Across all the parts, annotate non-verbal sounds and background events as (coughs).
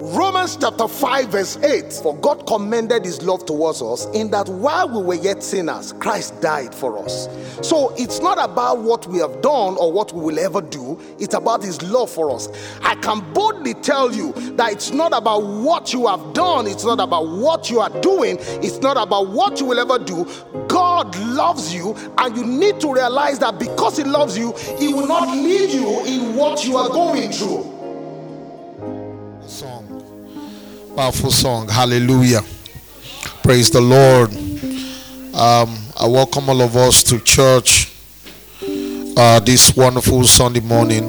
Romans chapter 5, verse 8 For God commended his love towards us in that while we were yet sinners, Christ died for us. So it's not about what we have done or what we will ever do, it's about his love for us. I can boldly tell you that it's not about what you have done, it's not about what you are doing, it's not about what you will ever do. God loves you, and you need to realize that because he loves you, he will not leave you in what you are going through. Song, powerful song. Hallelujah. Praise the Lord. Um, I welcome all of us to church uh, this wonderful Sunday morning.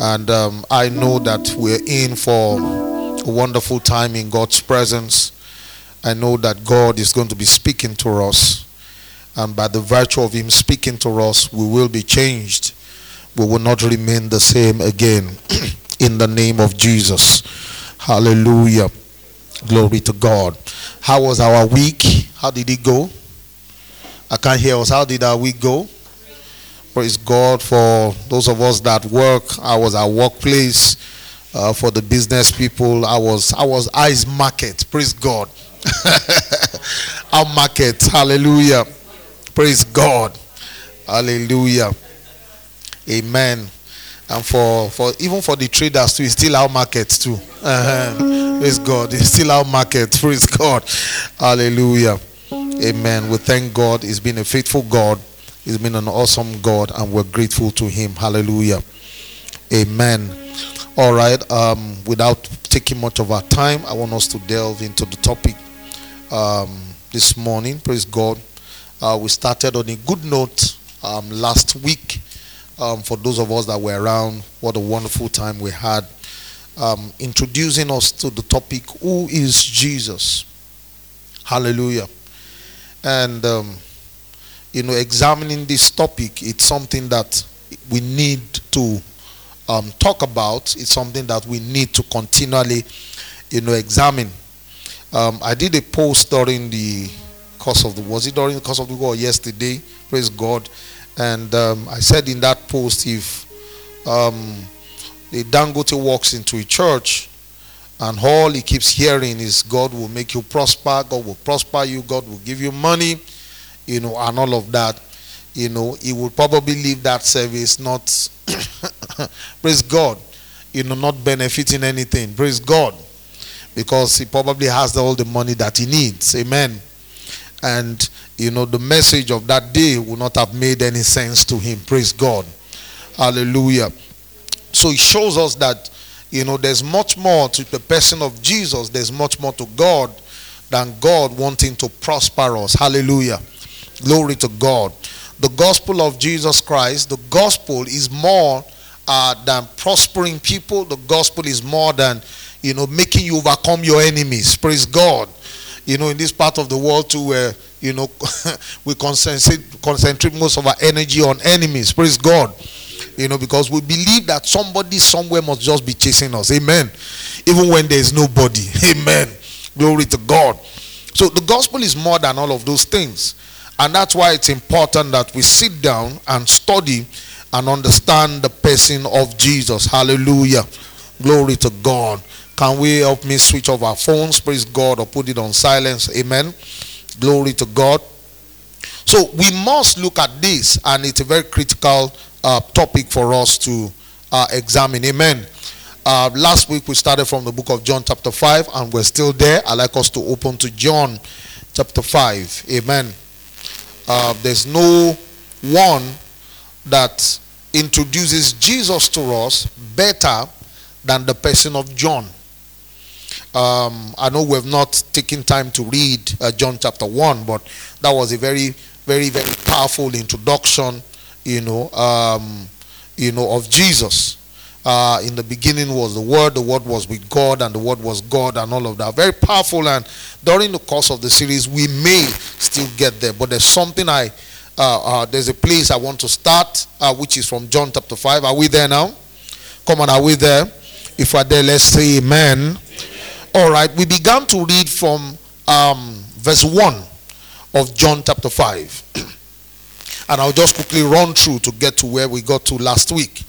And um, I know that we're in for a wonderful time in God's presence. I know that God is going to be speaking to us. And by the virtue of Him speaking to us, we will be changed. We will not remain the same again. (clears throat) in the name of Jesus. Hallelujah. Glory to God. How was our week? How did it go? I can't hear us. How did our week go? Praise God for those of us that work. I was at workplace. Uh, for the business people, I was I was eyes market. Praise God. (laughs) Our market. Hallelujah. Praise God. Hallelujah. Amen and for for even for the traders too it's still our market too. Uh-huh. praise god. It's still our market. (laughs) Praise god. Hallelujah. Amen. We thank god. He's been a faithful god. He's been an awesome god and we're grateful to him. Hallelujah. Amen. All right um, without taking much of our time i want us to delve into the topic um, this morning. Praise god. Uh, we started on a good note um, last week um, for those of us that were around, what a wonderful time we had. Um, introducing us to the topic, Who is Jesus? Hallelujah. And, um, you know, examining this topic, it's something that we need to um, talk about. It's something that we need to continually, you know, examine. Um, I did a post during the course of the, was it during the course of the war yesterday? Praise God and um, I said in that post, if um, the Dangote walks into a church and all he keeps hearing is God will make you prosper, God will prosper you, God will give you money, you know, and all of that, you know, he will probably leave that service not, (coughs) praise God, you know, not benefiting anything. Praise God. Because he probably has all the money that he needs. Amen. And you know, the message of that day would not have made any sense to him. Praise God. Hallelujah. So it shows us that, you know, there's much more to the person of Jesus, there's much more to God than God wanting to prosper us. Hallelujah. Glory to God. The gospel of Jesus Christ, the gospel is more uh, than prospering people, the gospel is more than, you know, making you overcome your enemies. Praise God. You know, in this part of the world too, where you know, (laughs) we concentrate, concentrate most of our energy on enemies. Praise God. You know, because we believe that somebody somewhere must just be chasing us. Amen. Even when there is nobody. (laughs) Amen. Glory to God. So the gospel is more than all of those things. And that's why it's important that we sit down and study and understand the person of Jesus. Hallelujah. Glory to God. Can we help me switch off our phones? Praise God. Or put it on silence. Amen. Glory to God. So we must look at this, and it's a very critical uh, topic for us to uh, examine. Amen. Uh, last week we started from the book of John, chapter 5, and we're still there. I'd like us to open to John, chapter 5. Amen. Uh, there's no one that introduces Jesus to us better than the person of John. Um, I know we've not taken time to read uh, John chapter 1, but that was a very, very, very powerful introduction, you know, um, you know, of Jesus. Uh, in the beginning was the Word, the Word was with God, and the Word was God, and all of that. Very powerful. And during the course of the series, we may still get there, but there's something I, uh, uh there's a place I want to start, uh, which is from John chapter 5. Are we there now? Come on, are we there? If we're there, let's say amen. All right, we began to read from um, verse 1 of John chapter 5. (clears throat) and I'll just quickly run through to get to where we got to last week.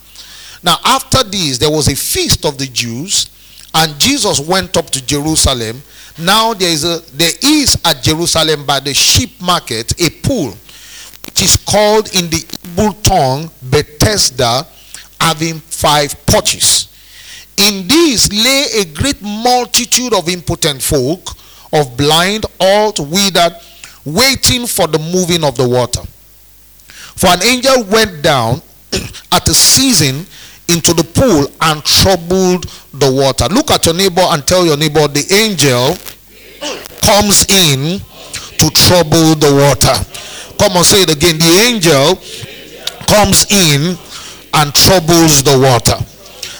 Now, after this, there was a feast of the Jews, and Jesus went up to Jerusalem. Now there is a there is at Jerusalem by the sheep market a pool, which is called in the Hebrew tongue Bethesda, having five porches. In these lay a great multitude of impotent folk, of blind, halt, withered, waiting for the moving of the water. For an angel went down (clears throat) at a season into the pool and troubled the water. Look at your neighbor and tell your neighbor the angel comes in to trouble the water. Come on, say it again. The angel comes in and troubles the water.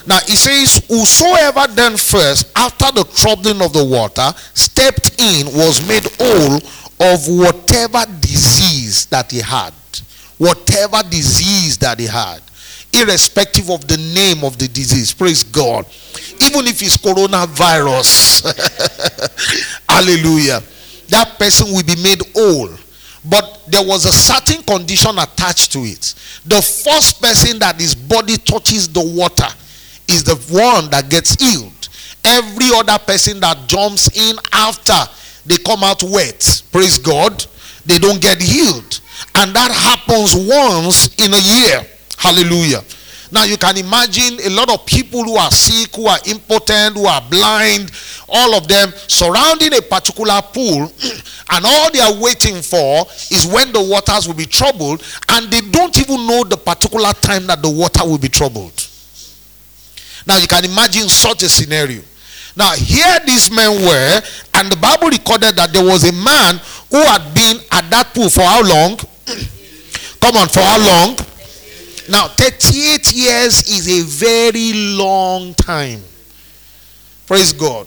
Now he says, Whosoever then first, after the troubling of the water, stepped in, was made whole of whatever disease that he had. Whatever disease that he had. Irrespective of the name of the disease. Praise God. Even if it's coronavirus. (laughs) Hallelujah. That person will be made whole. But there was a certain condition attached to it. The first person that his body touches the water is the one that gets healed. Every other person that jumps in after they come out wet, praise God, they don't get healed. And that happens once in a year. Hallelujah. Now you can imagine a lot of people who are sick, who are impotent, who are blind, all of them surrounding a particular pool, (clears throat) and all they are waiting for is when the waters will be troubled, and they don't even know the particular time that the water will be troubled. Now you can imagine such a scenario. Now here these men were, and the Bible recorded that there was a man who had been at that pool for how long? (clears throat) Come on, for how long? Now 38 years is a very long time. Praise God.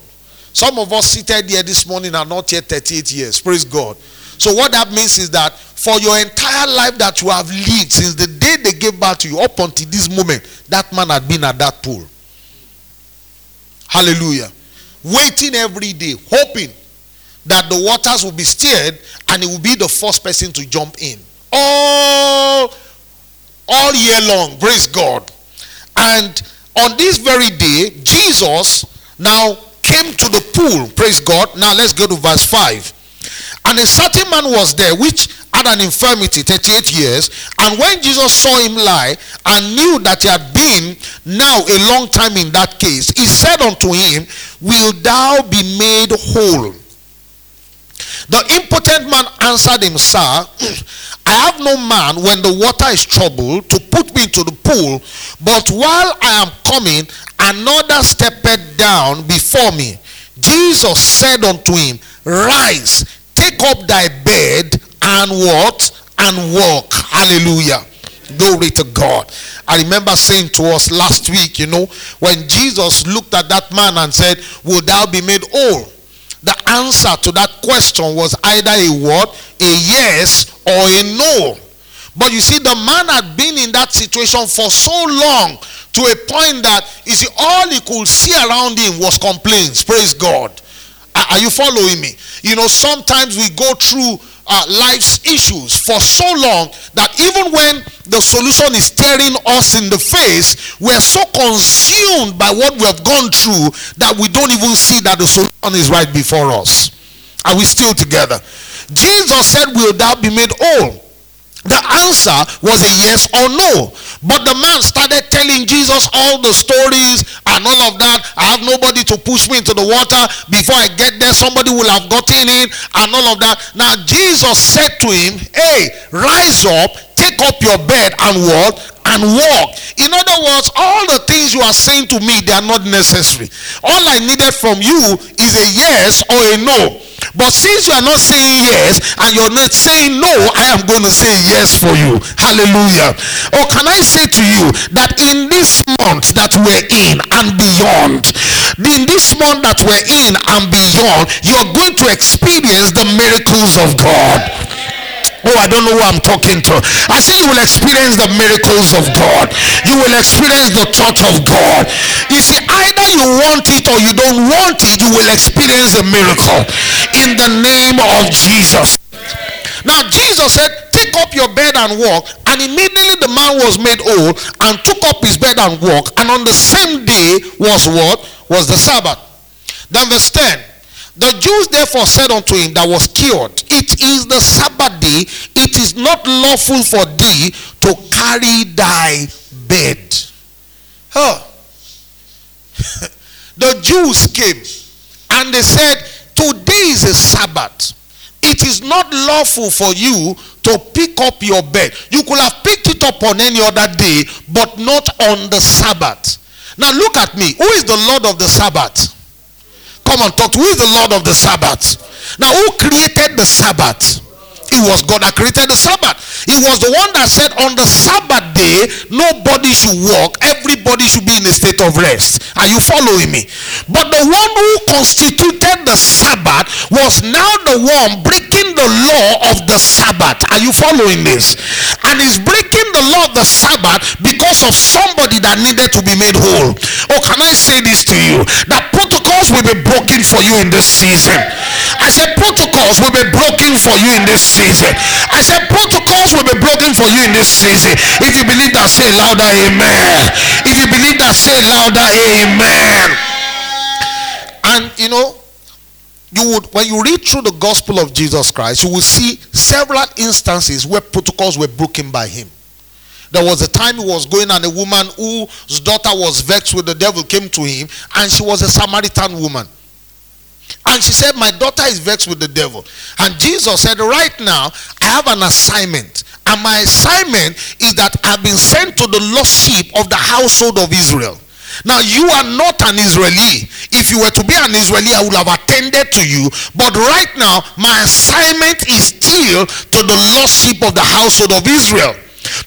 Some of us seated here this morning are not yet 38 years. Praise God. So what that means is that for your entire life that you have lived since the day they gave birth to you up until this moment, that man had been at that pool. Hallelujah. Waiting every day, hoping that the waters will be stirred and he will be the first person to jump in. All, all year long. Praise God. And on this very day, Jesus now came to the pool. Praise God. Now let's go to verse 5. And a certain man was there which had an infirmity 38 years. And when Jesus saw him lie and knew that he had been now a long time in that case, he said unto him, Will thou be made whole? The impotent man answered him, Sir, (clears throat) I have no man when the water is troubled to put me into the pool, but while I am coming, another stepped down before me. Jesus said unto him, Rise, take up thy bed and what? And walk. Hallelujah. Glory to God. I remember saying to us last week, you know, when Jesus looked at that man and said, Will thou be made whole? The answer to that question was either a what? A yes or a no. But you see, the man had been in that situation for so long to a point that you see, all he could see around him was complaints. Praise God. Are you following me? You know, sometimes we go through uh, life's issues for so long that even when the solution is staring us in the face, we're so consumed by what we have gone through that we don't even see that the solution is right before us. Are we still together? Jesus said, Will thou be made whole? The answer was a yes or no. But the man started telling Jesus all the stories and all of that. I have nobody to push me into the water. Before I get there, somebody will have gotten in and all of that. Now, Jesus said to him, Hey, rise up, take up your bed and walk and walk. In other words, all the things you are saying to me, they are not necessary. All I needed from you is a yes or a no. But since you are not saying yes and you're not saying no, I am going to say yes for you. Hallelujah. Or can I say to you that in this month that we're in and beyond, in this month that we're in and beyond, you're going to experience the miracles of God. Oh, I don't know who I'm talking to. I say you will experience the miracles of God. You will experience the touch of God. You see, either you want it or you don't want it, you will experience a miracle in the name of Jesus. Now, Jesus said, Take up your bed and walk. And immediately the man was made whole and took up his bed and walked. And on the same day was what? Was the Sabbath. Then verse 10. The Jews therefore said unto him that was cured, It is the Sabbath day, it is not lawful for thee to carry thy bed. Huh. (laughs) the Jews came and they said, Today is a Sabbath. It is not lawful for you to pick up your bed. You could have picked it up on any other day, but not on the Sabbath. Now look at me. Who is the Lord of the Sabbath? Come and talk. Who is the Lord of the Sabbath? Now, who created the Sabbath? It was God that created the Sabbath. It was the one that said on the Sabbath day, nobody should walk, everybody should be in a state of rest. Are you following me? But the one who constituted the Sabbath was now the one breaking the law of the Sabbath. Are you following this? And is breaking the law of the Sabbath because of somebody that needed to be made whole. Oh, can I say this to you? That protocols will be broken for you in this season. I said protocols will be broken for you in this season. I said protocols will be broken for you in this season. If you believe that, say louder, amen. If you believe that, say louder, amen. And you know, you would when you read through the gospel of Jesus Christ, you will see several instances where protocols were broken by him. There was a time he was going and a woman whose daughter was vexed with the devil came to him and she was a Samaritan woman. And she said, My daughter is vexed with the devil. And Jesus said, Right now, I have an assignment. And my assignment is that I've been sent to the lost sheep of the household of Israel. Now, you are not an Israeli. If you were to be an Israeli, I would have attended to you. But right now, my assignment is still to the lost sheep of the household of Israel.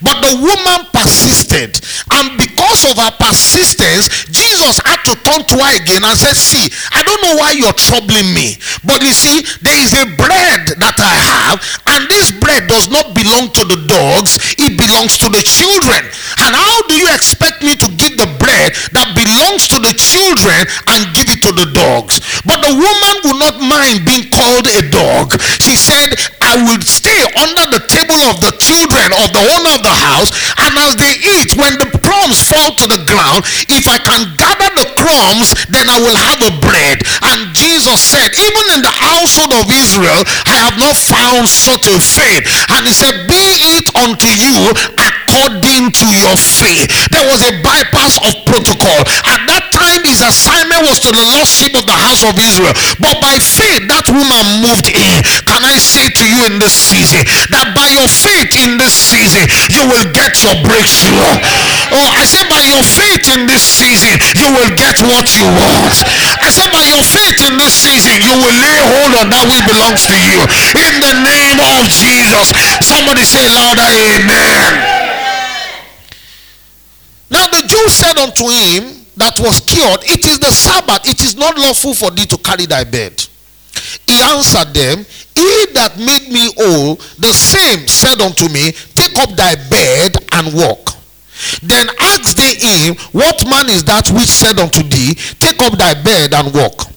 But the woman persisted. And because of her persistence, Jesus had to turn to her again and said, See, I don't know why you're troubling me. But you see, there is a bread that I have, and this bread does not belong to the dogs, it belongs to the children. And how do you expect me to give the bread that belongs to the children and give it to the dogs? But the woman would not mind being called a dog. She said, I will stay under the table of the children of the owner of the house, and as they eat, when the crumbs fall to the ground, if I can gather the crumbs, then I will have a bread. And Jesus said, Even in the household of Israel, I have not found such a faith. And he said, Be it unto you according to your faith. There was a bypass of protocol. At that time, his assignment was to the lost sheep of the house of Israel. But by faith, that woman moved in. Can I say to you in this season that by your faith in this season, you will get your breakthrough? Oh, I said, by your faith in this season, you will get what you want. I said, by your faith in this season, you will lay hold on that which belongs to you. In the name of Jesus. Somebody say louder, Amen. Now the Jews said unto him that was cured, It is the Sabbath, it is not lawful for thee to carry thy bed. He answered them, He that made me whole, the same said unto me, Take up thy bed and walk. Then asked they him, What man is that which said unto thee, Take up thy bed and walk?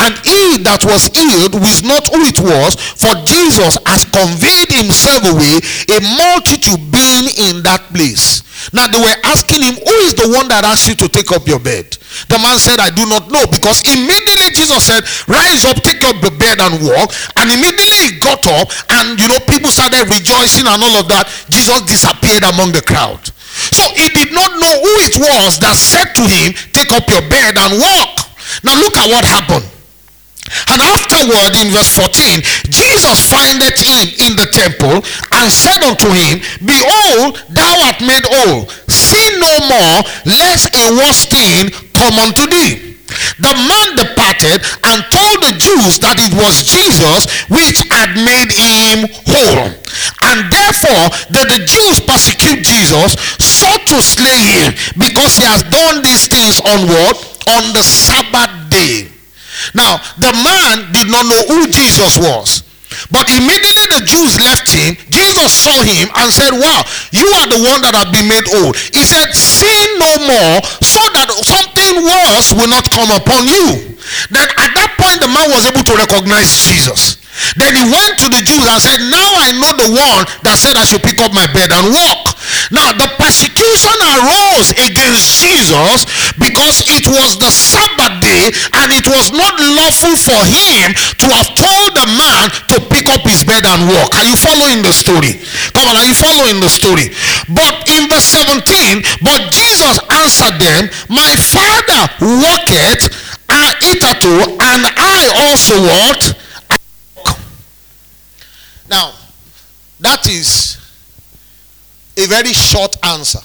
And he that was healed was not who it was, for Jesus has conveyed himself away, a multitude being in that place. Now they were asking him, Who is the one that asked you to take up your bed? The man said, I do not know. Because immediately Jesus said, Rise up, take up the bed and walk. And immediately he got up, and you know, people started rejoicing and all of that. Jesus disappeared among the crowd. So he did not know who it was that said to him, Take up your bed and walk. Now look at what happened. And afterward, in verse 14, Jesus findeth him in the temple and said unto him, Behold, thou art made whole. Sin no more, lest a worse thing come unto thee. The man departed and told the Jews that it was Jesus which had made him whole. And therefore did the Jews persecute Jesus, sought to slay him, because he has done these things on what? On the Sabbath day. Now, the man did not know who Jesus was. But immediately the Jews left him, Jesus saw him and said, Wow, you are the one that have been made old. He said, Sin no more, so that something worse will not come upon you. Then at that point, the man was able to recognize Jesus. Then he went to the Jews and said, Now I know the one that said I should pick up my bed and walk. Now the persecution arose against Jesus because it was the Sabbath day and it was not lawful for him to have told the man to pick up his bed and walk. Are you following the story? Come on, are you following the story? But in verse 17, but Jesus answered them, My father walketh and hitherto, and I also what? Now, that is a very short answer.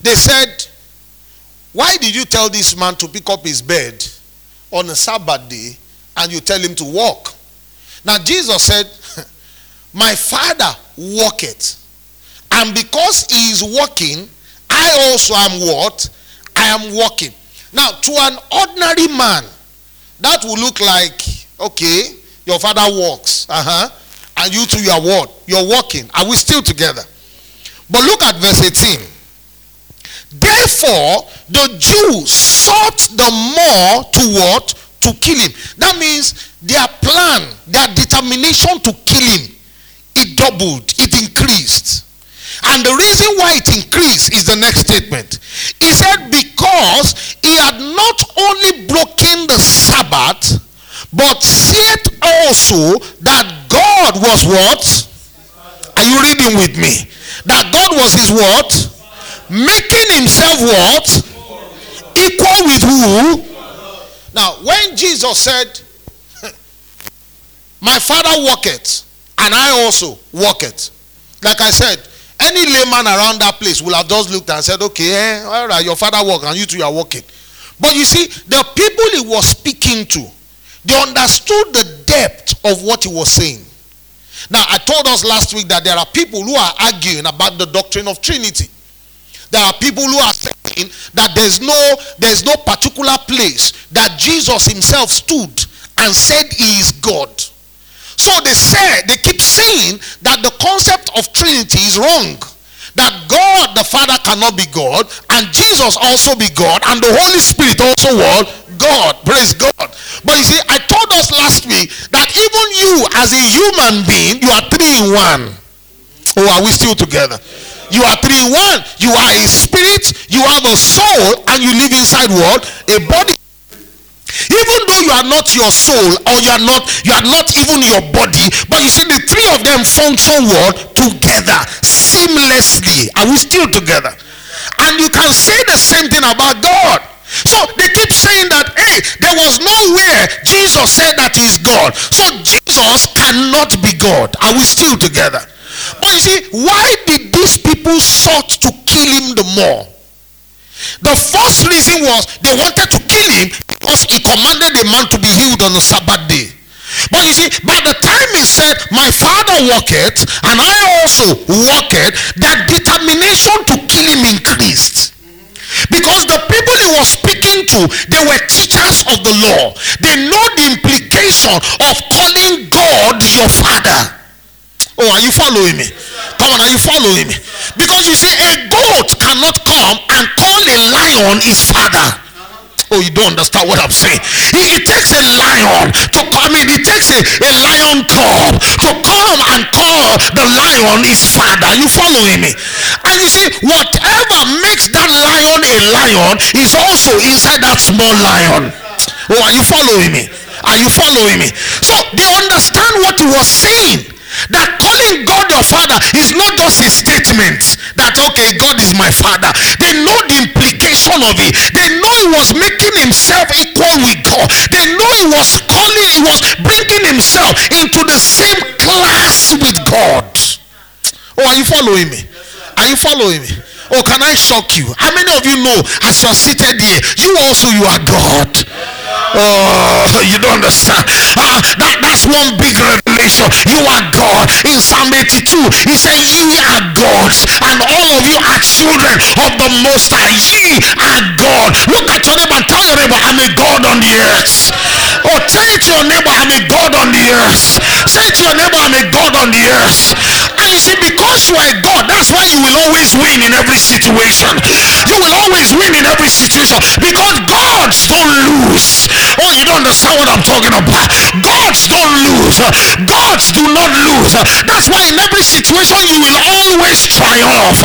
They said, Why did you tell this man to pick up his bed on a Sabbath day and you tell him to walk? Now, Jesus said, (laughs) My father walketh. And because he is walking, I also am what? I am walking. Now, to an ordinary man, that will look like, okay, your father walks. Uh-huh. And you two, you are what? You're walking. Are we still together? But look at verse 18. Therefore, the Jews sought the more to what? To kill him. That means their plan, their determination to kill him, it doubled, it increased. And the reason why it increased is the next statement. He said, Because he had not only broken the Sabbath, but said also that God was what? Are you reading with me? That God was his what? Making himself what? Equal with who? Now, when Jesus said, My father walketh, and I also walketh. Like I said, any layman around that place will have just looked and said, Okay, eh, all right, your father walk and you two are walking. But you see, the people he was speaking to, they understood the depth of what he was saying. Now, I told us last week that there are people who are arguing about the doctrine of Trinity. There are people who are saying that there's no there's no particular place that Jesus himself stood and said he is God. So they said, they keep saying that the concept of Trinity is wrong. That God the Father cannot be God, and Jesus also be God, and the Holy Spirit also what? God. Praise God. But you see, I told us last week that even you as a human being, you are three in one. Oh, are we still together? You are three in one. You are a spirit, you have a soul, and you live inside what? A body. Even though you are not your soul or you are not you are not even your body, but you see the three of them function what together seamlessly. Are we still together? And you can say the same thing about God. So they keep saying that hey, there was nowhere Jesus said that he's God. So Jesus cannot be God. Are we still together? But you see, why did these people sought to kill him the more? The first reason was they wanted to kill him because he commanded a man to be healed on the Sabbath day. But you see, by the time he said, My father walketh, and I also walketh, their determination to kill him increased. Because the people he was speaking to, they were teachers of the law. They know the implication of calling God your father. Oh, are you following me? Come on, are you following me? Because you see, a goat cannot come and call a lion his father. Oh, you don't understand what I'm saying. It, it takes a lion to come in. It takes a, a lion cub to come and call the lion his father. You following me? And you see, whatever makes that lion a lion is also inside that small lion. Oh, are you following me? Are you following me? So they understand what he was saying that calling God your father is not just a statement that okay God is my father. They know the implication of it. They know he was making himself equal with God. They know he was calling he was bringing himself into the same class with God. Oh are you following me? Are you following me oh can I shock you how many of you know as you are seated here you also you are God Oh, you don't understand. Uh, that, that's one big revelation. You are God. In Psalm 82, he said, Ye are gods, and all of you are children of the Most High. Ye are God. Look at your neighbor tell your neighbor, I'm a God on the earth. Oh, say to your neighbor, I'm a God on the earth. Say to your neighbor, I'm a God on the earth. You see, because you are a God, that's why you will always win in every situation. You will always win in every situation because gods don't lose. Oh, you don't understand what I'm talking about. Gods don't lose. Gods do not lose. That's why in every situation you will always triumph.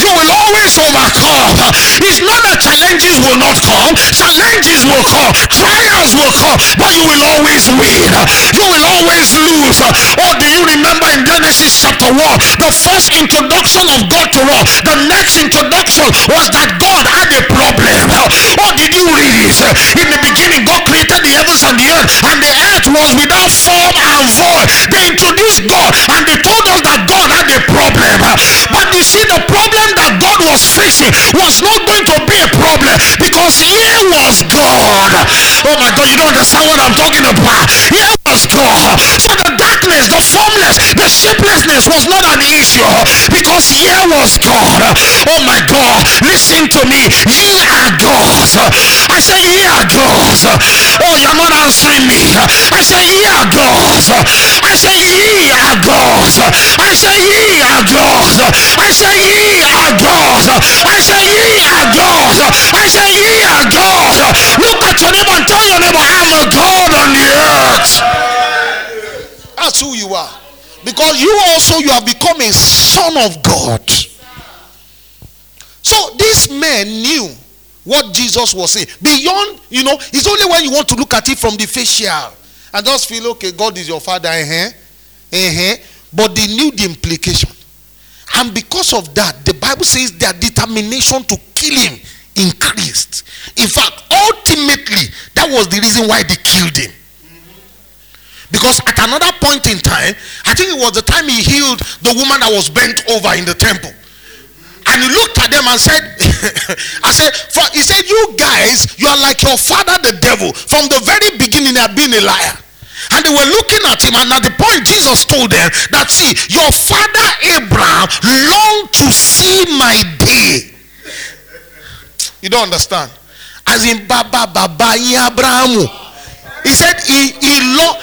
You will always overcome. It's not that challenges will not come. Challenges will come. Trials will come. but you will always win. You will always lose. Oh, do you remember in Genesis chapter 1, the first introduction of God to us, the next introduction was that God had a problem. What did you read? In the beginning, God created the heavens and the earth, and the earth was without form and void. They introduced God, and they told us that God had a problem. But you see, the problem that God was facing was not going to be a problem because here was God. Oh my God, you don't understand what I'm talking about. Here was God. So the darkness, the formless, the shapelessness was not an issue because here was God. Oh my God, listen to me. Ye are gods. I say ye are gods. Oh, you're not answering me. I say ye are gods. I say ye are gods. I say ye are gods. I say ye are gods. I say ye are gods. I say ye are gods. Look at your neighbor and tell your neighbor, I'm a God on the earth. That's who you are. Because you also you have become a son of God. So these men knew what Jesus was saying. Beyond, you know, it's only when you want to look at it from the facial and just feel, okay, God is your father, uh-huh, uh-huh. but they knew the implication. And because of that, the Bible says their determination to kill him increased. In fact, ultimately, that was the reason why they killed him. Because at another point in time, I think it was the time he healed the woman that was bent over in the temple. And he looked at them and said, (laughs) I said, for, he said, you guys, you are like your father the devil. From the very beginning, have been a liar. And they were looking at him, and at the point Jesus told them that see, your father Abraham longed to see my day. You don't understand. As in Baba Baba Abraham. He said he, he, lo-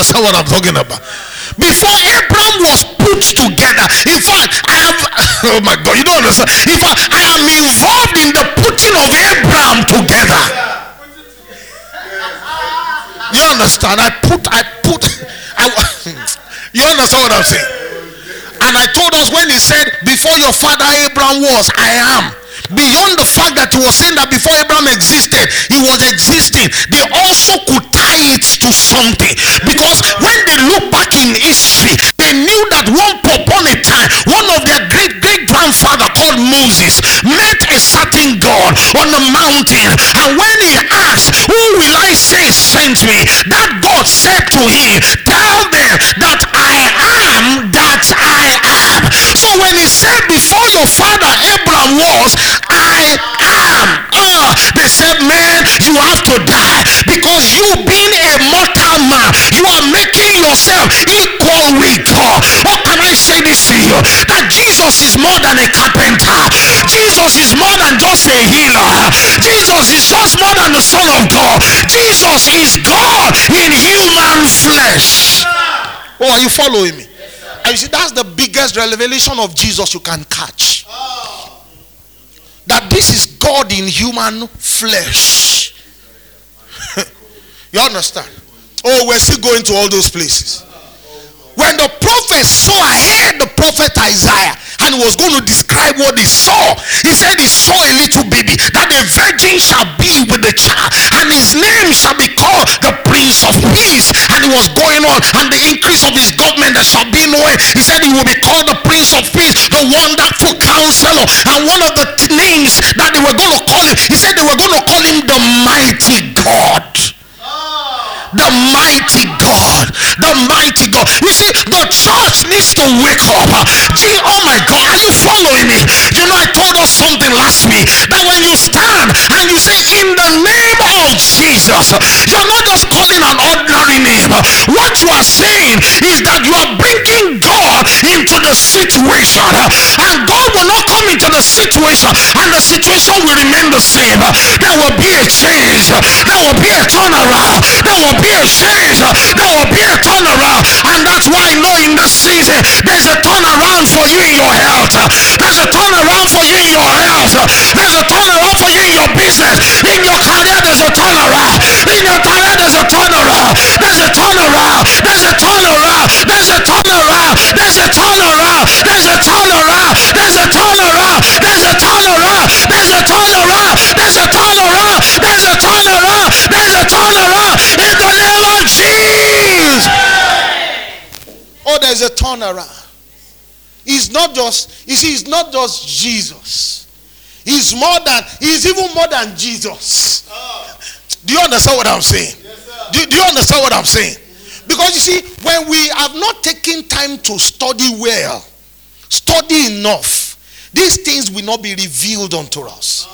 understand what I'm talking about. Before Abraham was put together, in fact, I have, (laughs) oh my God, you don't understand. In fact, I am involved in the putting of Abraham together. You understand? I put, I put, I, (laughs) you understand what I'm saying? And I told us when he said, Before your father Abraham was, I am. Beyond the fact that he was saying that before Abraham existed, he was existing, they also could tie it to something. Because when they look back in history, they knew that one upon a time, one of their great great grandfather called Moses met a certain God on the mountain. And when he asked, Who will I say sent me? That God said to him, Tell them that I am that I am. So when he said, Your father Abraham was, I am. Uh, they said, Man, you have to die because you being a mortal man, you are making yourself equal with God. What can I say this to you? That Jesus is more than a carpenter, Jesus is more than just a healer, Jesus is just more than the Son of God. Jesus is God in human flesh. Oh, are you following me? And you see, that's the biggest revelation of Jesus you can catch that this is God in human flesh. (laughs) you understand? Oh, we're still going to all those places. When the prophet saw ahead the prophet Isaiah and was going to describe what he saw, he said he saw a little baby that a virgin shall be with the child, and his name shall be called the Prince of Peace. And it was going on, and the increase of his government there shall be no end. He said he will be called the Prince of Peace, the wonderful counselor. And one of the names that they were going to call him, he said they were going to call him the mighty God the mighty God, the mighty God. You see, the church needs to wake up. Gee, oh my God, are you following me? You know, I told us something last week that when you stand and you say, In the name of Jesus, you're not just calling an ordinary name. What you are saying is that you are bringing God into the situation, and God will not come into the situation, and the situation will remain the same. There will be a change, there will be a turnaround, there will be a phase. There will be a turnaround. And that's why knowing this season, there's a turnaround for you in your health. There's a turnaround for you in your health. There's a turnaround for you in your business. In your career, there's a turnaround. In your career, there's a turnaround. There's a turnaround. There's a turnaround. There's a turnaround. There's a turnaround. There's a turnaround. There's a turnaround. There's a turnaround. There's a turnaround. There's a turnaround. There's a turnaround. A turnaround, he's not just, you see, he's not just Jesus. He's more than, he's even more than Jesus. Do you understand what I'm saying? do, do you understand what I'm saying? Because you see, when we have not taken time to study well, study enough, these things will not be revealed unto us.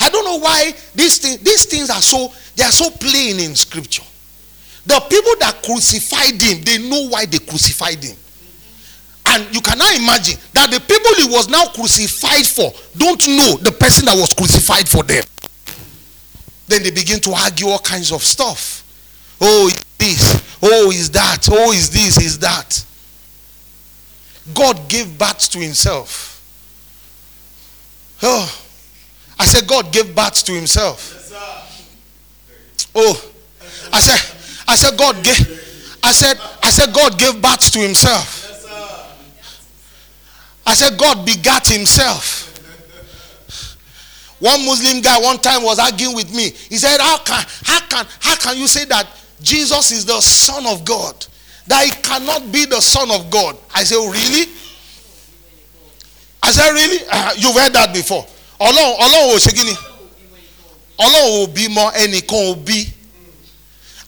I don't know why these things, these things are so they are so plain in scripture. The people that crucified him, they know why they crucified him. And you cannot imagine that the people he was now crucified for don't know the person that was crucified for them. Then they begin to argue all kinds of stuff. Oh, is this. Oh, is that. Oh, is this, is that. God gave birth to himself. Oh, I said, God gave birth to himself. oh, I said, I said, God gave, I said, I said, God gave birth to himself. I said, God begat himself. One Muslim guy one time was arguing with me. He said, How can how can how can you say that Jesus is the Son of God? That he cannot be the Son of God. I said, oh, really? I said, really? Uh, you've heard that before. Ọlọ́run Ọlọ́run ò ṣe kí ni? Ọlọ́run ò.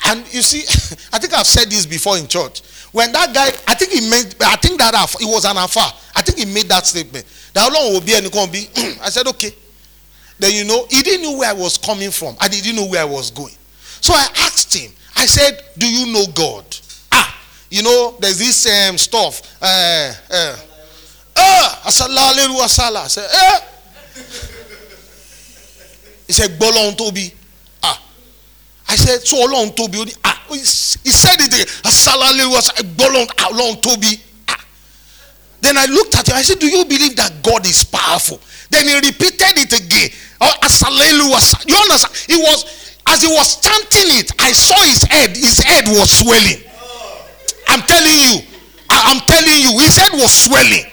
And you see, (laughs) I think I've said this before in church. When that guy, I think he made, I think that it was an affair. I think he made that statement. That Ọlọ́run ò bí ẹnìkan ò bí. (clears throat) I said, okay. Then you know, he didn't know where I was coming from. I didn't know where I was going. So I asked him, I said, Do you know God? Ah, you know, there's this um, stuff. Uh, uh, uh, I said, eh. He said, Bolon Toby. Ah. I said, So long Toby. Ah. He said it again. Bolon Toby. Ah. Then I looked at him. I said, Do you believe that God is powerful? Then he repeated it again. Oh, was. You understand? He was as he was chanting it. I saw his head. His head was swelling. I'm telling you. I, am telling you. His head was swelling.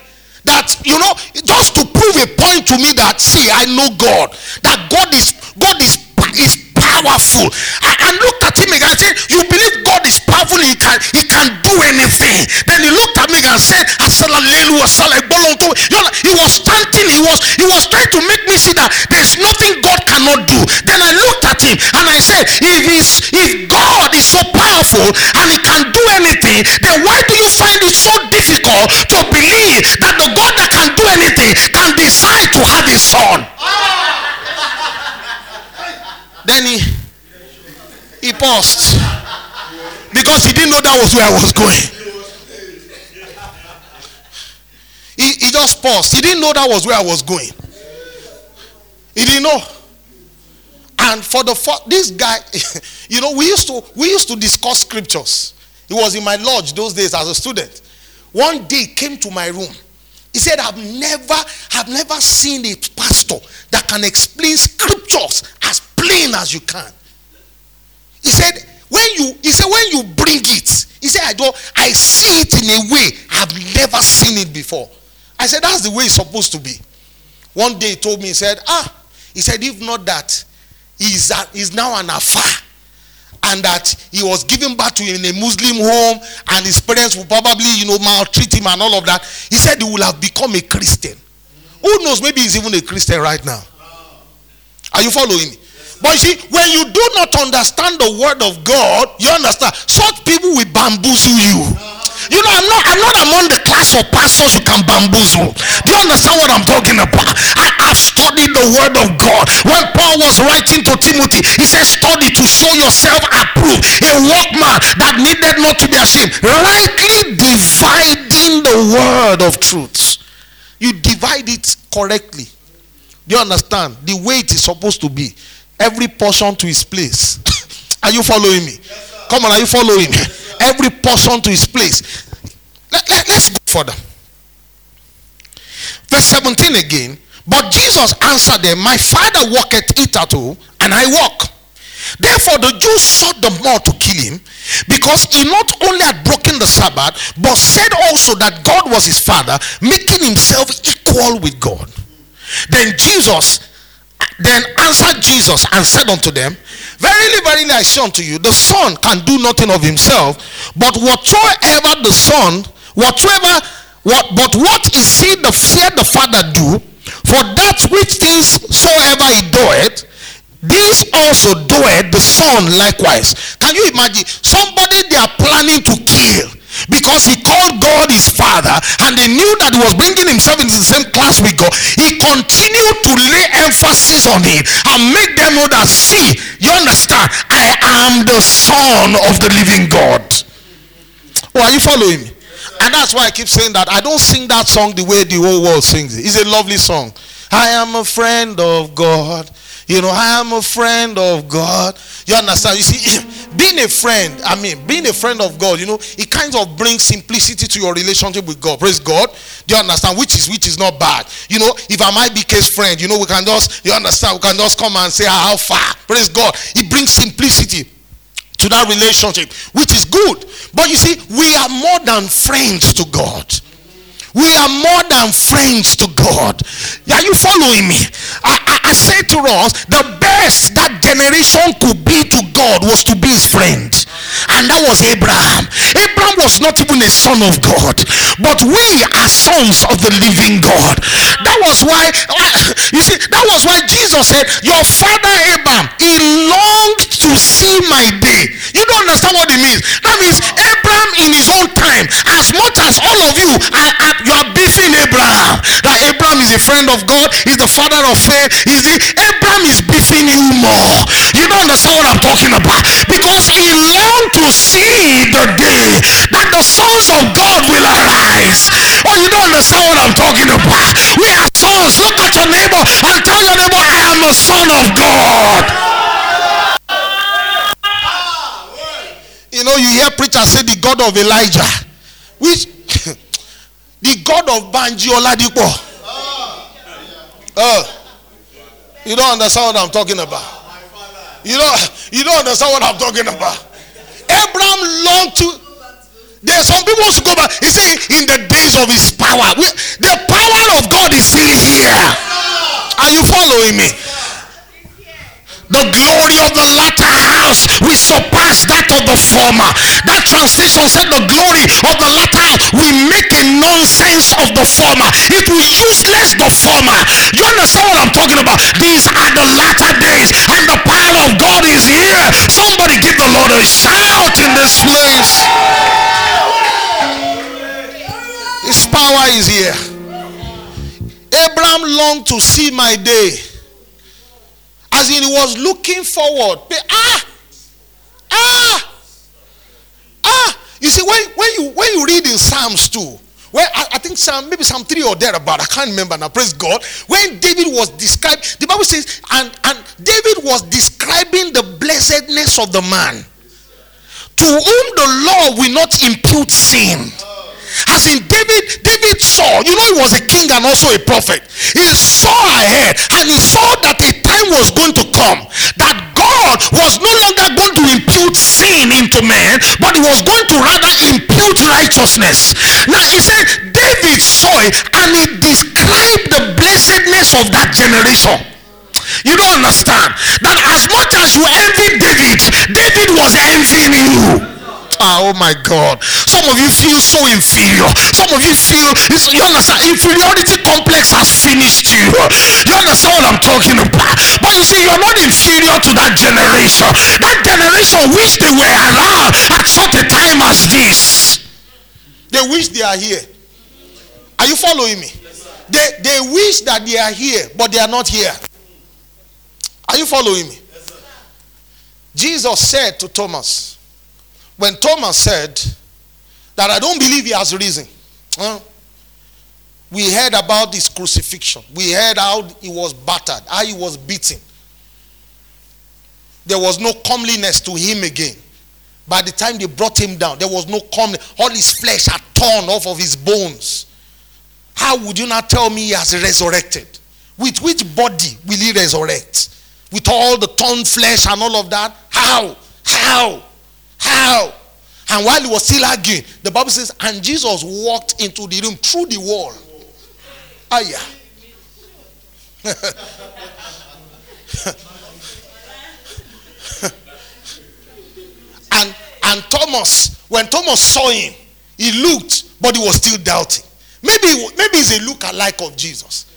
That you know, just to prove a point to me that see, I know God. That God is God is is powerful. I, I looked at him again. I said, You believe God is powerful, he can he can do anything. Then he looked at me and said, He was chanting, he was he was trying to make me see that there's nothing God cannot do. Then I looked at him and I said, If he's, if God is so powerful and he can do anything, then why do you find it so difficult to believe that the God that can do anything can decide to have a son? Then he he paused because he didn't know that was where I was going. He, he just paused. He didn't know that was where I was going. He didn't know. And for the this guy, (laughs) you know, we used to we used to discuss scriptures. He was in my lodge those days as a student. One day came to my room. He said, I've never, I've never seen a pastor that can explain scriptures as plain as you can. He said, when you he said, when you bring it, he said, I don't I see it in a way I've never seen it before. I said, That's the way it's supposed to be. One day he told me, he said, Ah, he said, if not that, he's, a, he's now an afar. And that he was given birth to in a Muslim home, and his parents will probably, you know, maltreat him and all of that. He said he will have become a Christian. Who knows? Maybe he's even a Christian right now. Are you following me? But you see, when you do not understand the word of God, you understand, such people will bamboozle you. You know, I'm not I'm not among the class of pastors you can bamboozle. Do you understand what I'm talking about? I, have studied the word of God. When Paul was writing to Timothy, he said, Study to show yourself approved, a workman that needed not to be ashamed, rightly dividing the word of truth. You divide it correctly. Do you understand? The way it is supposed to be every portion to his place. are you following me? Yes, Come on, are you following me? Yes, every portion to his place. Let, let, let's go further. Verse 17 again. But Jesus answered them, My father walketh hitherto, and I walk. Therefore, the Jews sought the more to kill him because he not only had broken the Sabbath, but said also that God was his father, making himself equal with God. Then Jesus then answered Jesus and said unto them, Verily, verily, I say unto you, the Son can do nothing of himself, but whatsoever the Son, whatsoever, what, but what is he the fear the Father do? For that which things soever he doeth, this also doeth the Son likewise. Can you imagine somebody they are planning to kill? Because he called God his father and they knew that he was bringing himself into the same class with God, he continued to lay emphasis on it and make them know that, see, you understand, I am the son of the living God. Oh, are you following me? And that's why I keep saying that I don't sing that song the way the whole world sings it. It's a lovely song. I am a friend of God. You know, I am a friend of God. You understand? You see, being a friend, I mean, being a friend of God, you know, it kind of brings simplicity to your relationship with God. Praise God. Do you understand? Which is which is not bad. You know, if I might be case friend, you know, we can just, you understand, we can just come and say ah, how far. Praise God. It brings simplicity to that relationship, which is good. But you see, we are more than friends to God. We are more than friends to God. Are you following me? I, I, I say to us, the best that generation could be to God was to be his friend. And that was Abraham. Abraham was not even a son of God, but we are sons of the living God. That was why, ah, you see, that was why Jesus said, Your father Abraham, he longed to see my day. You don't understand what it means. That means Abraham in his own time, as much as all of you are, are you are beefing Abraham. That Abraham is a friend of God, he's the father of faith. Is the Abraham is beefing you more. You don't understand what I'm talking about. Because he longed to see the day that the sons of God will arise. Oh, you don't understand what I'm talking about. We are sons. Look at your neighbor and tell your neighbor, I am a son of God. You know, you hear preachers say the God of Elijah, which (laughs) the God of Banji Oladipo. Uh, you don't understand what I'm talking about. You don't, you don't understand what I'm talking about. Abraham longed to. There are some people who go back. He see, in the days of his power, we, the power of God is still here. Are you following me? The glory of the latter house will surpass that of the former. That translation said the glory of the latter house will make a nonsense of the former. It will useless the former. You understand what I'm talking about? These are the latter days and the power of God is here. Somebody give the Lord a shout in this place. His power is here. Abraham longed to see my day. As in, he was looking forward. Ah, ah, ah. You see, when, when you when you read in Psalms 2, well, I, I, think Psalm, maybe Psalm 3 or there about. I can't remember now, praise God. When David was described, the Bible says, and, and David was describing the blessedness of the man to whom the law will not impute sin. As in David, David saw, you know, he was a king and also a prophet. He saw ahead and he saw that a time was going to come that God was no longer going to impute sin into man, but he was going to rather impute righteousness. Now he said David saw it and he described the blessedness of that generation. You don't understand that as much as you envy David, David was envying you. Ah, oh my God. Some of you feel so inferior. Some of you feel, you understand, inferiority complex has finished you. You understand what I'm talking about? But you see, you're not inferior to that generation. That generation wish they were around at such a time as this. They wish they are here. Are you following me? They, they wish that they are here, but they are not here. Are you following me? Jesus said to Thomas, when Thomas said that I don't believe he has risen, huh? we heard about his crucifixion. We heard how he was battered, how he was beaten. There was no comeliness to him again. By the time they brought him down, there was no comeliness. All his flesh had torn off of his bones. How would you not tell me he has resurrected? With which body will he resurrect? With all the torn flesh and all of that? How? How? How? And while he was still arguing, the Bible says, and Jesus walked into the room through the wall. Ah, yeah. (laughs) And Thomas, when Thomas saw him, he looked, but he was still doubting. Maybe, maybe he's a look-alike of Jesus.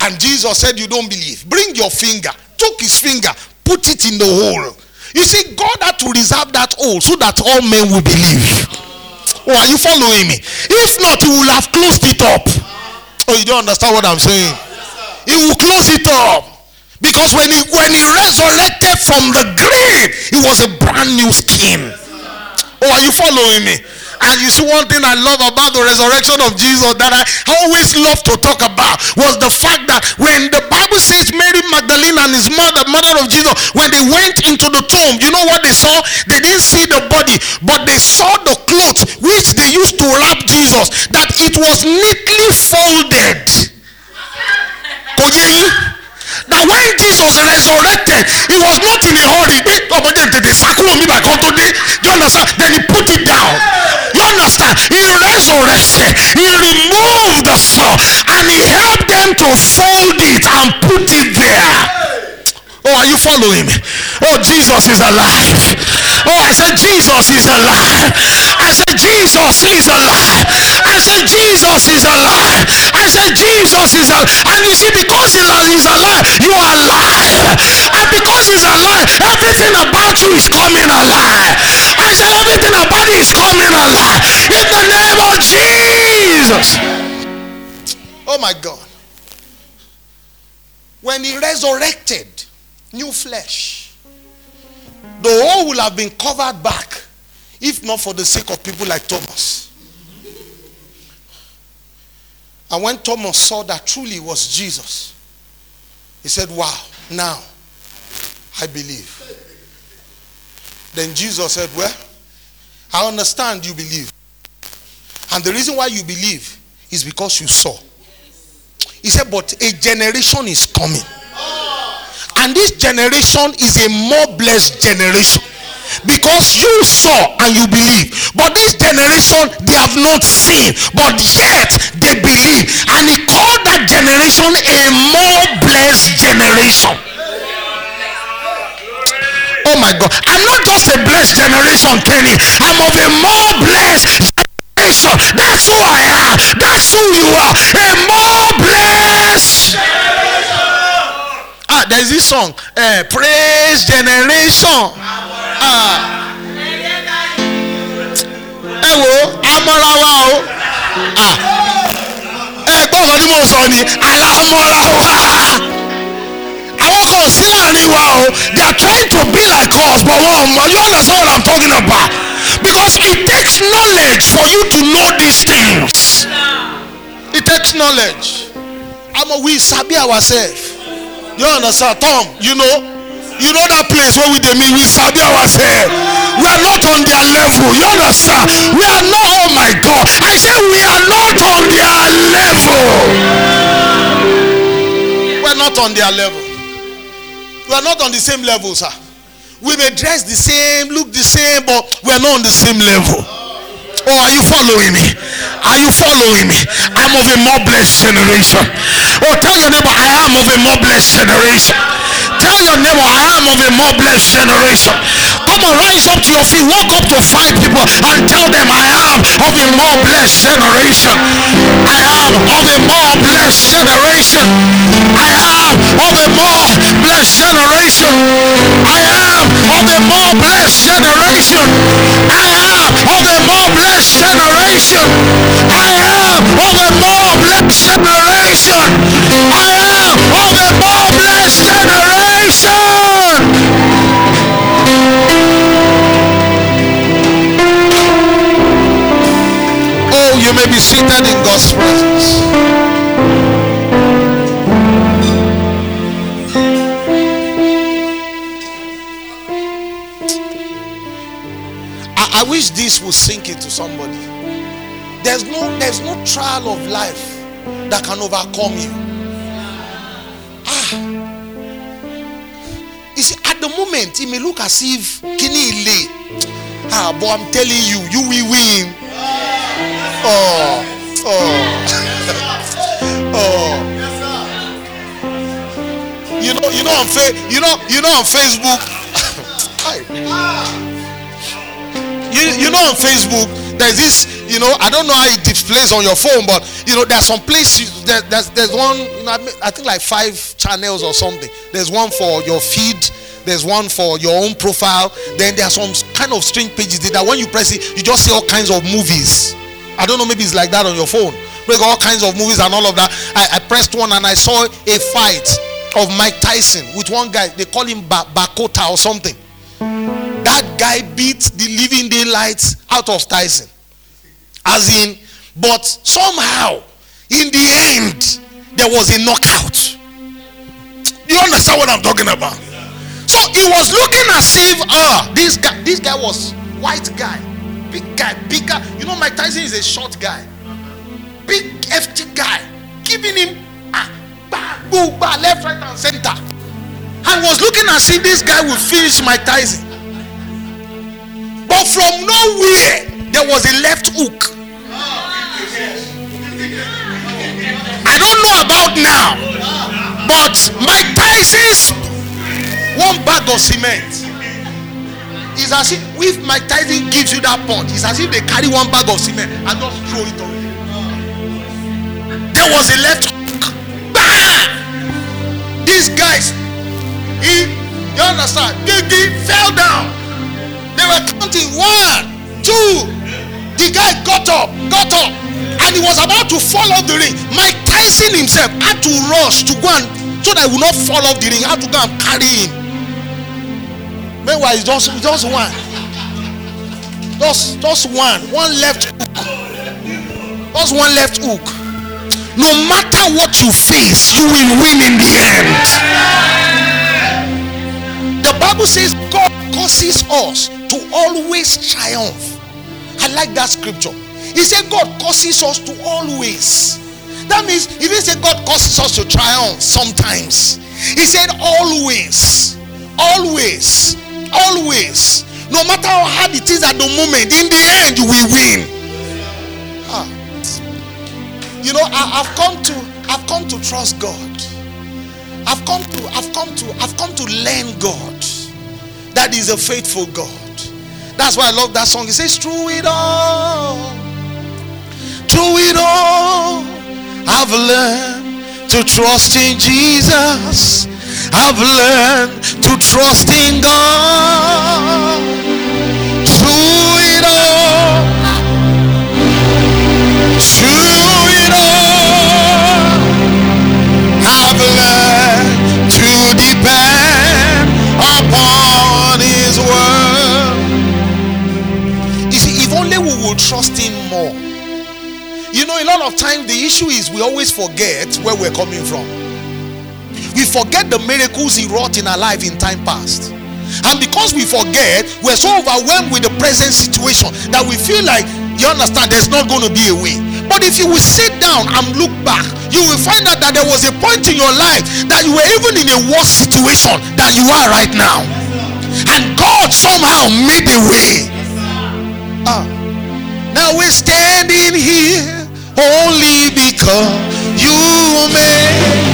And Jesus said, You don't believe. Bring your finger. Took his finger, put it in the hole. You see, God had to reserve that hole so that all men will believe. Oh, are you following me? If not, he will have closed it up. Oh, you don't understand what I'm saying? He will close it up. Because when he when he resurrected from the grave, it was a brand new skin. Oh, are you following me? And you see, one thing I love about the resurrection of Jesus that I always love to talk about was the fact that when the Bible says Mary Magdalene and his mother, mother of Jesus, when they went into the tomb, you know what they saw? They didn't see the body, but they saw the clothes which they used to wrap Jesus, that it was neatly folded. That when Jesus resurrected, he was not in a hurry. Oh, you understand? Then he put it down. Understand? He resurrected. He removed the stuff and he helped them to fold it and put it there. Oh, are you following me? Oh, Jesus is alive. Oh, I said Jesus is alive. I said Jesus is alive. I said Jesus is alive. I said Jesus is alive. And you see, because he's alive, you are alive. And because he's alive, everything about you is Jesus. Oh my God. When he resurrected, new flesh, the whole will have been covered back if not for the sake of people like Thomas. And when Thomas saw that truly was Jesus, he said, Wow, now I believe. Then Jesus said, Well, I understand you believe. And the reason why you believe is because you saw. He said, But a generation is coming. And this generation is a more blessed generation. Because you saw and you believe. But this generation, they have not seen. But yet they believe. And he called that generation a more blessed generation. Oh my God. I'm not just a blessed generation, Kenny. I'm of a more blessed generation. That's who I am. That's who you are. A more blessed. Ah, there's this song. Uh, praise generation. Ah. ẹ wo amọ́ra wa o ẹ gbọ́dọ̀ ni mo sọ ni alámọ́ra wa àwọn kan sí láàárín wa o they are trying to be like us but wọn mọ you understand what i'm talking about because it takes knowledge for you to know these things. It takes knowledge. Àmọ́ we sabi ourselves. You understand? Tom you know. You know that place where we dey meet we sabi ourselves. We are not on their level. You understand? We are not oh my god. I say we are not on their level. We are not on their level. We are not on the same level, sir. We may dress the same, look the same, but we are not on the same level. Oh, are you following me? Are you following me? I'm of a more blessed generation. Oh, tell your neighbor, I am of a more blessed generation. Tell your neighbor, I am of a more blessed generation. Come on, rise up to your feet. Walk up to five people and tell them, I am of a more blessed generation. I am of a more blessed generation. I am of a more blessed generation. I am of a more blessed generation. I am of a more blessed generation. I am of a more blessed generation. I am of a more blessed generation. Seated in God's presence. I, wish this would sink into somebody. There's no there's no trial of life that can overcome you. Ah. You see, at the moment, it may look as if kini. Ah, but I'm telling you, you will win. Oh, oh, (laughs) oh. You know, you know on fa- you know, you know on Facebook. (coughs) Hi. you know on Facebook there's this you know I don't know how it displays on your phone but you know there's some places there, there's there's one you know I think like five channels or something there's one for your feed there's one for your own profile then there are some kind of strange pages that when you press it you just see all kinds of movies I don't know maybe it's like that on your phone with all kinds of movies and all of that I, I pressed one and I saw a fight of Mike Tyson with one guy they call him ba- Bakota or something that guy beat the living daylights out of Tyson. As in, but somehow, in the end, there was a knockout. You understand what I'm talking about? So it was looking as if, ah, this guy, this guy was white guy, big guy, bigger. You know, Mike Tyson is a short guy, big hefty guy, giving him ah, bah, boo, bah, left, right, and center. I was looking and if this guy will finish Mike Tyson. But from nowhere, there was a left hook. I don't know about now, but Mike Tyson's one bag of cement is as if if Mike Tyson gives you that punch, it's as if they carry one bag of cement and just throw it you. There was a left hook. These guys, he, you understand? They, they fell down. They were counting one, two. The guy got up, got up, and he was about to fall off the ring. Mike Tyson himself had to rush to go and so that he would not fall off the ring. Had to go and carry him. Meanwhile, it's just, just one. Just, just one. One left hook. Just one left hook. No matter what you face, you will win in the end. The Bible says God causes us to always triumph. I like that scripture. He said God causes us to always. That means he didn't say God causes us to triumph sometimes. He said always, always, always. No matter how hard it is at the moment, in the end we win. Ah. You know, I, I've come to I've come to trust God. I've come to I've come to I've come to learn God. That is a faithful God. That's why I love that song. It says, Through it all, through it all, I've learned to trust in Jesus. I've learned to trust in God. Through it all, through it all, I've learned to depend upon His word You see, if only we will trust him more. You know, a lot of times the issue is we always forget where we're coming from. We forget the miracles he wrought in our life in time past. And because we forget, we're so overwhelmed with the present situation that we feel like, you understand, there's not going to be a way. But if you will sit down and look back, you will find out that there was a point in your life that you were even in a worse situation than you are right now. And God somehow made a way. Uh, now we're standing here only because you made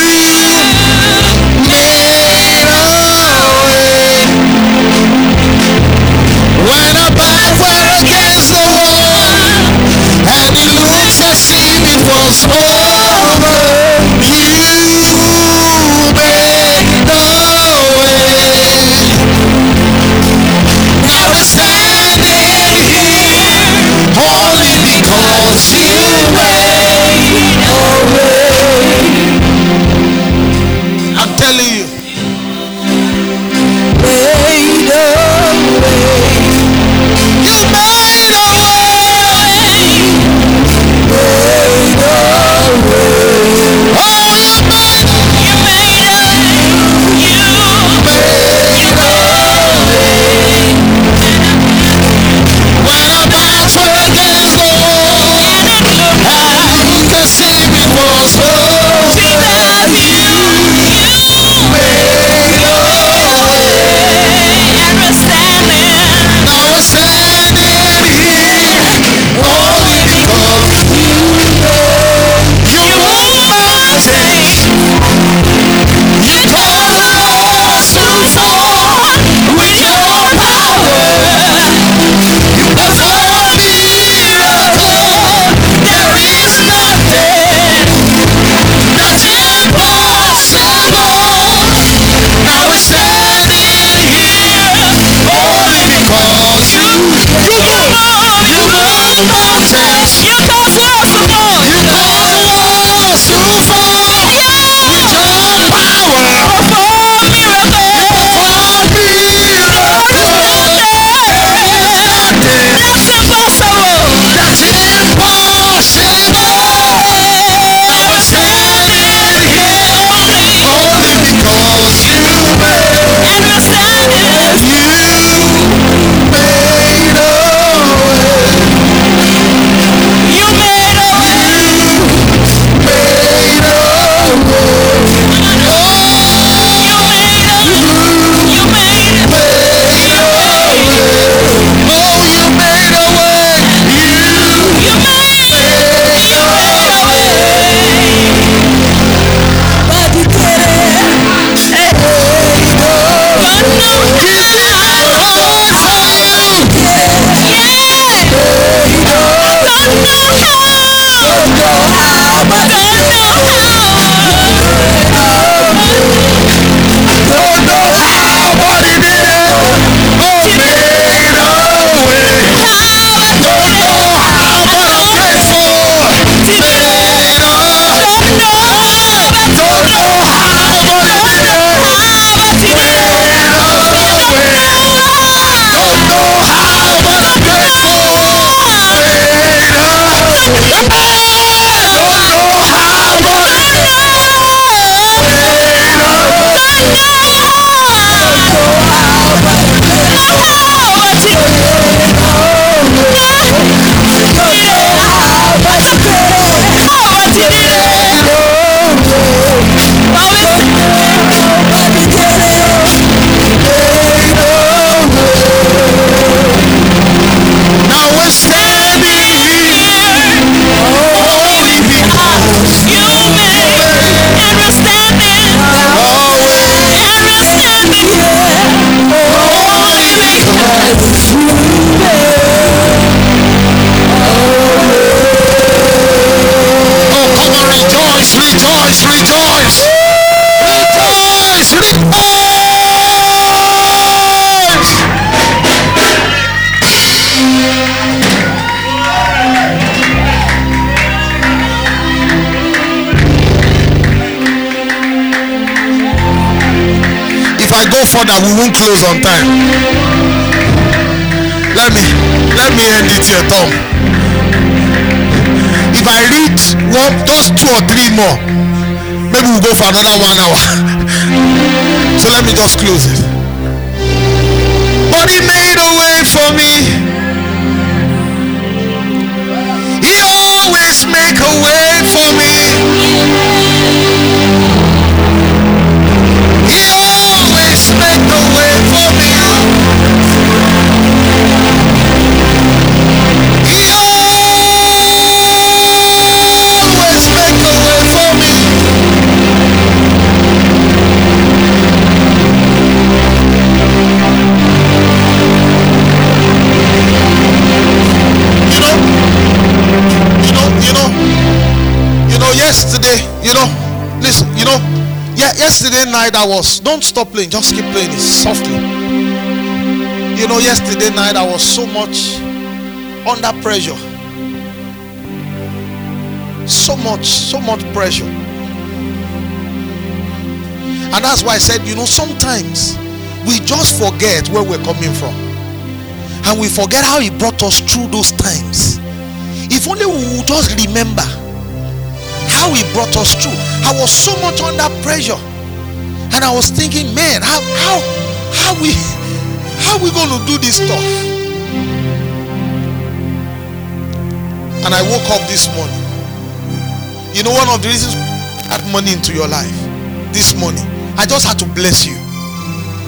Further, we won't close on time. Let me let me end it here, Tom. If I read one, just two or three more, maybe we'll go for another one hour. (laughs) so let me just close it. But he made a way for me. He always make a way for me. Yesterday night I was, don't stop playing, just keep playing it softly. You know, yesterday night I was so much under pressure. So much, so much pressure. And that's why I said, you know, sometimes we just forget where we're coming from. And we forget how he brought us through those times. If only we would just remember how he brought us through. I was so much under pressure. And I was thinking, man, how how how we how we gonna do this stuff? And I woke up this morning. You know, one of the reasons add money into your life this morning. I just had to bless you.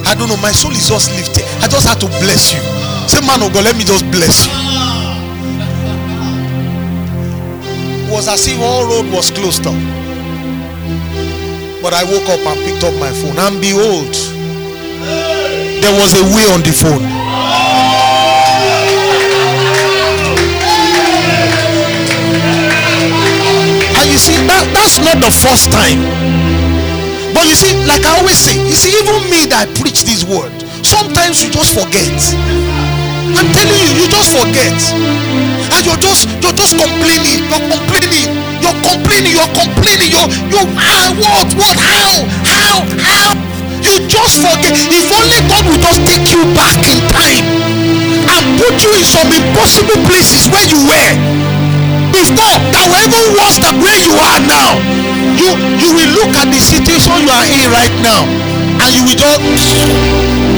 I don't know, my soul is just lifted. I just had to bless you. Say, man of God, let me just bless you. It was as if all road was closed up. But I woke up and picked up my phone, and behold, there was a way on the phone. And you see, that, that's not the first time. But you see, like I always say, you see, even me that I preach this word, sometimes you just forget. I'm telling you, you just forget. You're just you're just complaining, you're complaining, you're complaining, you're complaining, you're you're ah, what, what, how, how, how? You just forget. If only God will just take you back in time and put you in some impossible places where you were before that were even worse than where you are now. You you will look at the situation you are in right now and you will just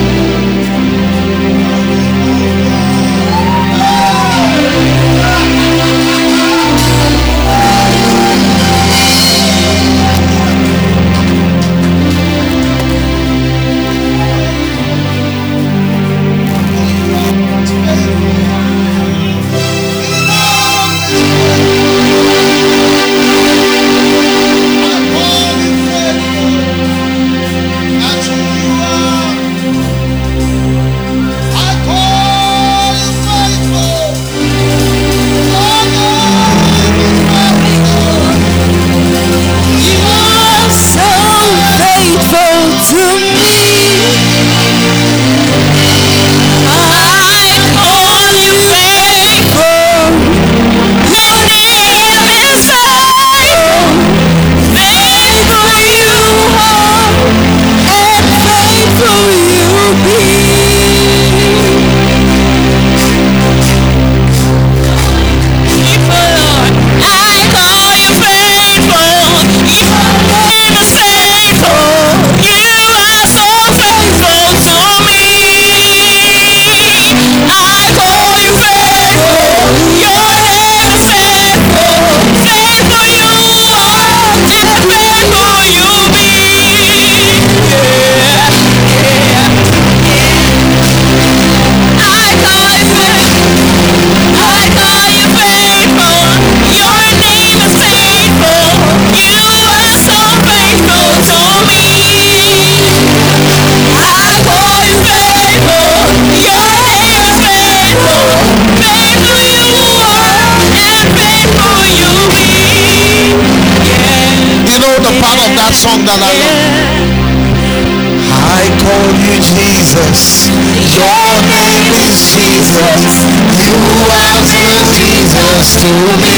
me.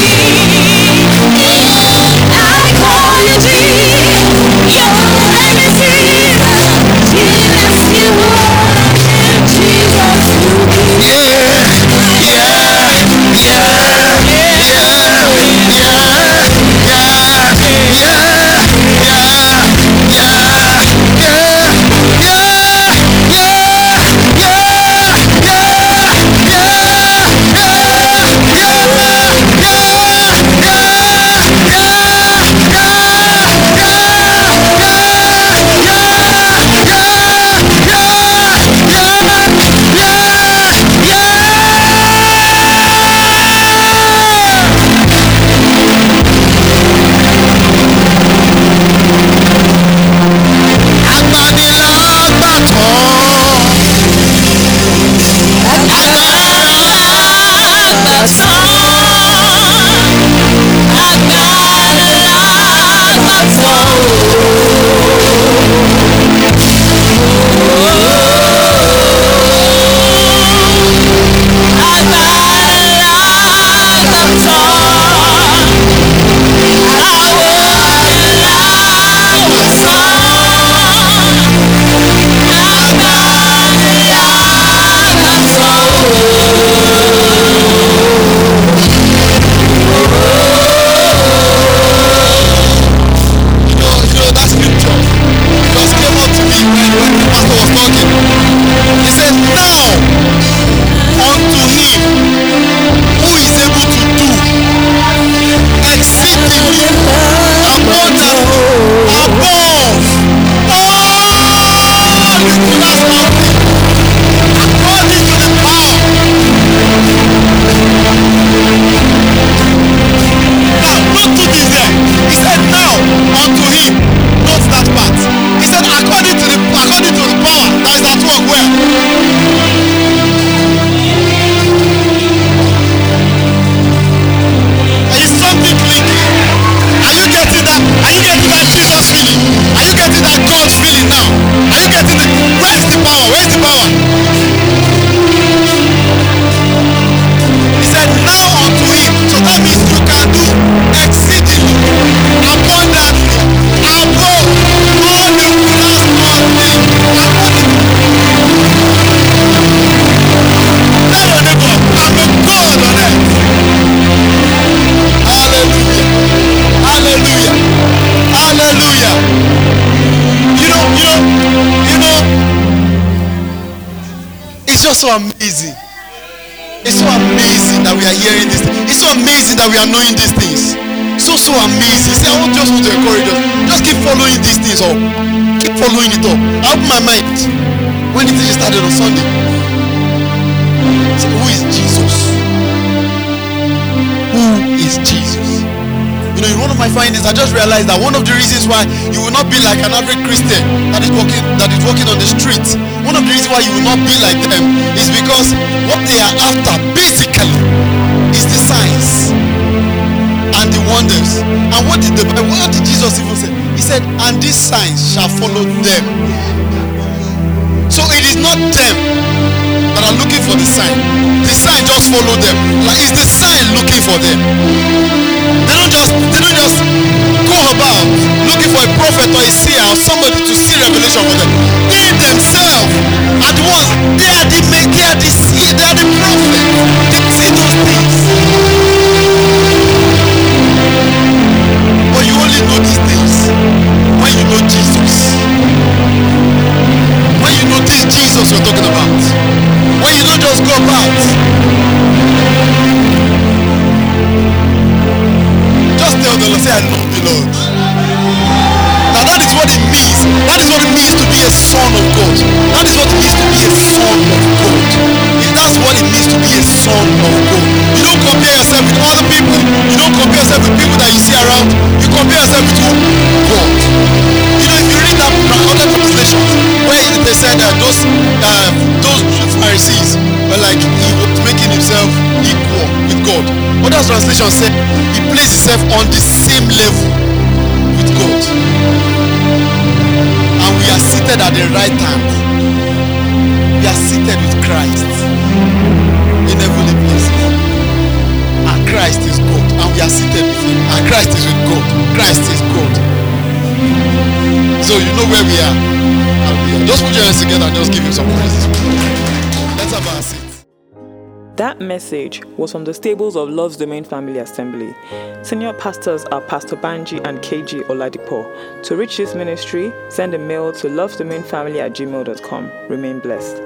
I call you Jesus. Your name. We are knowing these things. So so amazing. See, I want just want to encourage us. Just keep following these things up. Keep following it up. I my mind when the teaching started on Sunday. Say, who is Jesus? Who is Jesus? You know, in one of my findings, I just realized that one of the reasons why you will not be like an average Christian that is walking that is walking on the street, one of the reasons why you will not be like them is because what they are after basically is the signs and the wonders. And what did the Bible, what did Jesus even say? He said, and these signs shall follow them. So it is not them that are looking for the sign. The sign just follow them. Like it's the sign looking for them. They don't just they don't just go about looking for a prophet or a seer or somebody to see revelation for them. They themselves the ones. They are the they are the. They are the prophet. They see those things. Know Jesus. When you know this Jesus we're talking about. When you don't just go about. Just tell the Lord, say, I love the Lord. Now that is what it means. That is what it means to be a son of God. That is what it means to be a son of God. That's what it means to be a son of God. You don't compare yourself with other people. You don't compare yourself with people that you see around. You compare yourself with? God. You other translations where they said that those uh, those Pharisees were like he was making himself equal with God. Other translations said he placed himself on the same level with God. And we are seated at the right hand. We are seated with Christ in heavenly places. And Christ is God. And we are seated with Him. And Christ is with God. Christ is God. So you know where we are. Just put your hands together and just give Him some praise. Let's have our seat. That message was from the stables of Love's Domain Family Assembly. Senior pastors are Pastor Banji and KG Oladipo. To reach this ministry, send a mail to lovedomainfamily at gmail.com. Remain blessed.